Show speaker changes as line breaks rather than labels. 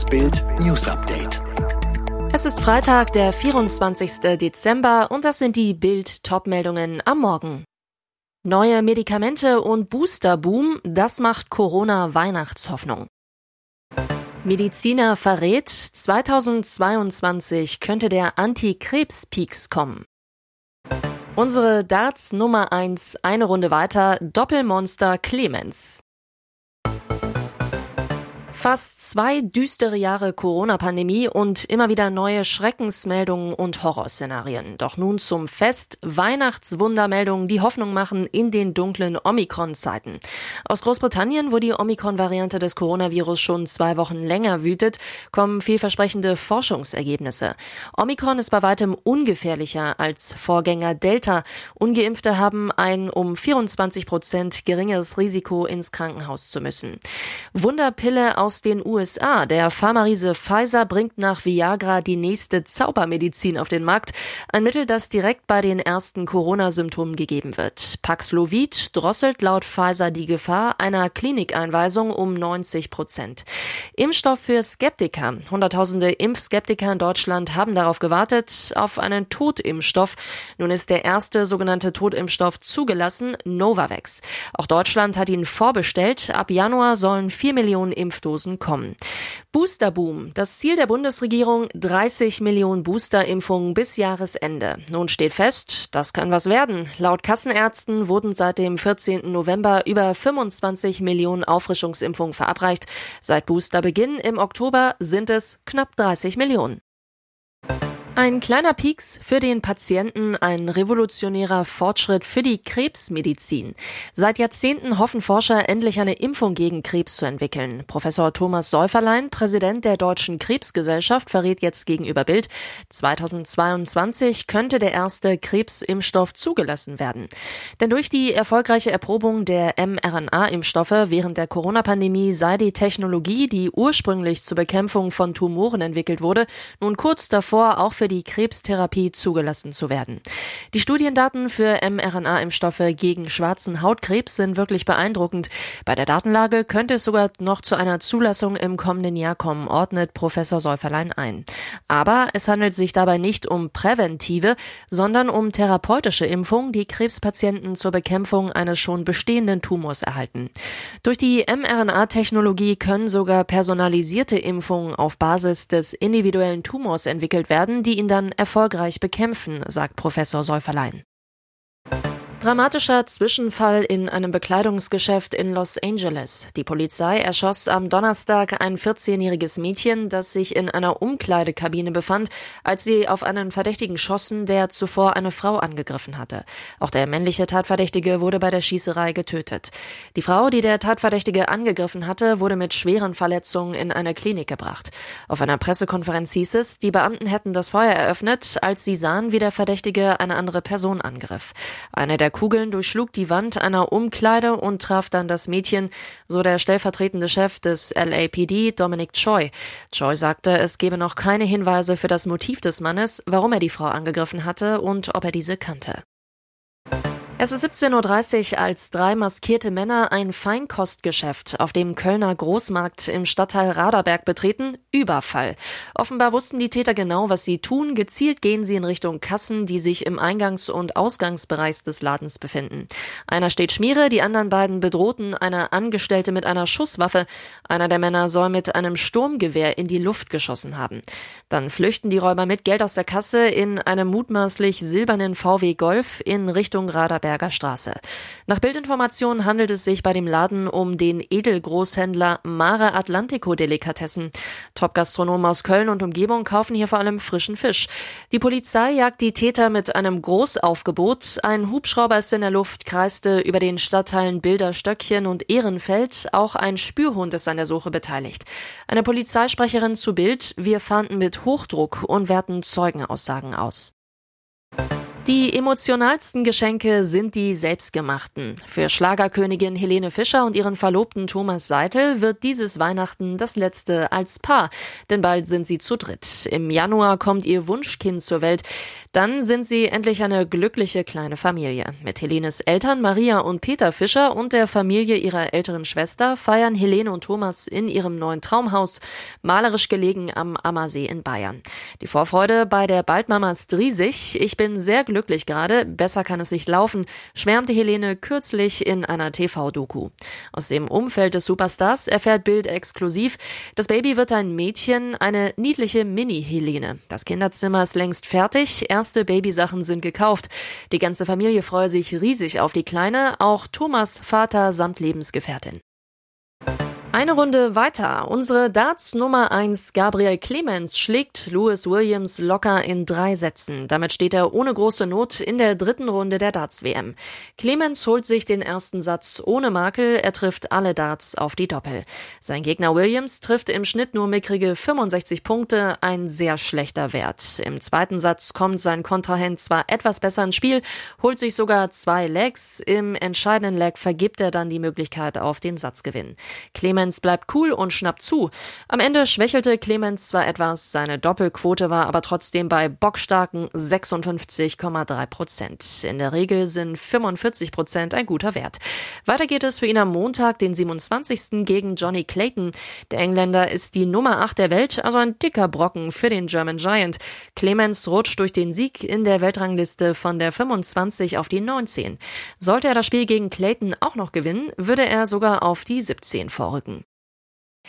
Das Bild News Update.
Es ist Freitag, der 24. Dezember und das sind die Bild Topmeldungen am Morgen. Neue Medikamente und Boosterboom, das macht Corona Weihnachtshoffnung. Mediziner verrät, 2022 könnte der Anti-Krebs-Peaks kommen. Unsere Darts Nummer 1, eine Runde weiter, Doppelmonster Clemens. Fast zwei düstere Jahre Corona-Pandemie und immer wieder neue Schreckensmeldungen und Horrorszenarien. Doch nun zum Fest Weihnachtswundermeldungen, die Hoffnung machen in den dunklen Omikron-Zeiten. Aus Großbritannien, wo die Omikron-Variante des Coronavirus schon zwei Wochen länger wütet, kommen vielversprechende Forschungsergebnisse. Omikron ist bei weitem ungefährlicher als Vorgänger Delta. Ungeimpfte haben ein um 24 Prozent geringeres Risiko, ins Krankenhaus zu müssen. Wunderpille aus aus den USA. Der Pharmariese Pfizer bringt nach Viagra die nächste Zaubermedizin auf den Markt. Ein Mittel, das direkt bei den ersten Corona-Symptomen gegeben wird. Paxlovid drosselt laut Pfizer die Gefahr einer Klinikeinweisung um 90 Prozent. Impfstoff für Skeptiker. Hunderttausende Impfskeptiker in Deutschland haben darauf gewartet, auf einen Totimpfstoff. Nun ist der erste sogenannte Totimpfstoff zugelassen, Novavax. Auch Deutschland hat ihn vorbestellt. Ab Januar sollen vier Millionen Impfdosen Impfdosen kommen. Boosterboom. Das Ziel der Bundesregierung 30 Millionen Boosterimpfungen bis Jahresende. Nun steht fest, das kann was werden. Laut Kassenärzten wurden seit dem 14. November über 25 Millionen Auffrischungsimpfungen verabreicht. Seit Boosterbeginn im Oktober sind es knapp 30 Millionen. Ein kleiner Pieks für den Patienten, ein revolutionärer Fortschritt für die Krebsmedizin. Seit Jahrzehnten hoffen Forscher, endlich eine Impfung gegen Krebs zu entwickeln. Professor Thomas Säuferlein, Präsident der Deutschen Krebsgesellschaft, verrät jetzt gegenüber Bild, 2022 könnte der erste Krebsimpfstoff zugelassen werden. Denn durch die erfolgreiche Erprobung der mRNA-Impfstoffe während der Corona-Pandemie sei die Technologie, die ursprünglich zur Bekämpfung von Tumoren entwickelt wurde, nun kurz davor auch für die Krebstherapie zugelassen zu werden. Die Studiendaten für mRNA-Impfstoffe gegen schwarzen Hautkrebs sind wirklich beeindruckend. Bei der Datenlage könnte es sogar noch zu einer Zulassung im kommenden Jahr kommen, ordnet Professor Säuferlein ein. Aber es handelt sich dabei nicht um präventive, sondern um therapeutische Impfungen, die Krebspatienten zur Bekämpfung eines schon bestehenden Tumors erhalten. Durch die mRNA-Technologie können sogar personalisierte Impfungen auf Basis des individuellen Tumors entwickelt werden, die ihn dann erfolgreich bekämpfen, sagt Professor Säuferlein. Dramatischer Zwischenfall in einem Bekleidungsgeschäft in Los Angeles. Die Polizei erschoss am Donnerstag ein 14-jähriges Mädchen, das sich in einer Umkleidekabine befand, als sie auf einen Verdächtigen schossen, der zuvor eine Frau angegriffen hatte. Auch der männliche Tatverdächtige wurde bei der Schießerei getötet. Die Frau, die der Tatverdächtige angegriffen hatte, wurde mit schweren Verletzungen in eine Klinik gebracht. Auf einer Pressekonferenz hieß es, die Beamten hätten das Feuer eröffnet, als sie sahen, wie der Verdächtige eine andere Person angriff. Eine der Kugeln durchschlug die Wand einer Umkleide und traf dann das Mädchen, so der stellvertretende Chef des LAPD, Dominic Choi. Choi sagte, es gebe noch keine Hinweise für das Motiv des Mannes, warum er die Frau angegriffen hatte und ob er diese kannte. Es ist 17.30 Uhr, als drei maskierte Männer ein Feinkostgeschäft auf dem Kölner Großmarkt im Stadtteil Raderberg betreten. Überfall. Offenbar wussten die Täter genau, was sie tun. Gezielt gehen sie in Richtung Kassen, die sich im Eingangs- und Ausgangsbereich des Ladens befinden. Einer steht Schmiere, die anderen beiden bedrohten eine Angestellte mit einer Schusswaffe. Einer der Männer soll mit einem Sturmgewehr in die Luft geschossen haben. Dann flüchten die Räuber mit Geld aus der Kasse in einem mutmaßlich silbernen VW Golf in Richtung Raderberg. Schöneberger Straße. Nach Bildinformationen handelt es sich bei dem Laden um den Edelgroßhändler Mare Atlantico Delikatessen. Top-Gastronomen aus Köln und Umgebung kaufen hier vor allem frischen Fisch. Die Polizei jagt die Täter mit einem Großaufgebot. Ein Hubschrauber ist in der Luft, kreiste über den Stadtteilen Bilderstöckchen und Ehrenfeld. Auch ein Spürhund ist an der Suche beteiligt. Eine Polizeisprecherin zu Bild, wir fahnden mit Hochdruck und werten Zeugenaussagen aus. Die emotionalsten Geschenke sind die selbstgemachten. Für Schlagerkönigin Helene Fischer und ihren Verlobten Thomas Seitel wird dieses Weihnachten das letzte als Paar, denn bald sind sie zu dritt. Im Januar kommt ihr Wunschkind zur Welt. Dann sind sie endlich eine glückliche kleine Familie. Mit Helenes Eltern Maria und Peter Fischer und der Familie ihrer älteren Schwester feiern Helene und Thomas in ihrem neuen Traumhaus, malerisch gelegen am Ammersee in Bayern. Die Vorfreude bei der Baldmama ist riesig. Ich bin sehr glücklich gerade. Besser kann es nicht laufen, schwärmte Helene kürzlich in einer TV-Doku. Aus dem Umfeld des Superstars erfährt Bild exklusiv, das Baby wird ein Mädchen, eine niedliche Mini-Helene. Das Kinderzimmer ist längst fertig, erste Babysachen sind gekauft. Die ganze Familie freue sich riesig auf die Kleine, auch Thomas Vater samt Lebensgefährtin. Eine Runde weiter. Unsere Darts Nummer 1 Gabriel Clemens schlägt Lewis Williams locker in drei Sätzen. Damit steht er ohne große Not in der dritten Runde der Darts WM. Clemens holt sich den ersten Satz ohne Makel. Er trifft alle Darts auf die Doppel. Sein Gegner Williams trifft im Schnitt nur mickrige 65 Punkte. Ein sehr schlechter Wert. Im zweiten Satz kommt sein Kontrahent zwar etwas besser ins Spiel, holt sich sogar zwei Legs. Im entscheidenden Leg vergibt er dann die Möglichkeit auf den Satzgewinn. Clemens Clemens bleibt cool und schnappt zu. Am Ende schwächelte Clemens zwar etwas, seine Doppelquote war aber trotzdem bei bockstarken 56,3 Prozent. In der Regel sind 45 Prozent ein guter Wert. Weiter geht es für ihn am Montag, den 27. gegen Johnny Clayton. Der Engländer ist die Nummer 8 der Welt, also ein dicker Brocken für den German Giant. Clemens rutscht durch den Sieg in der Weltrangliste von der 25 auf die 19. Sollte er das Spiel gegen Clayton auch noch gewinnen, würde er sogar auf die 17 vorrücken.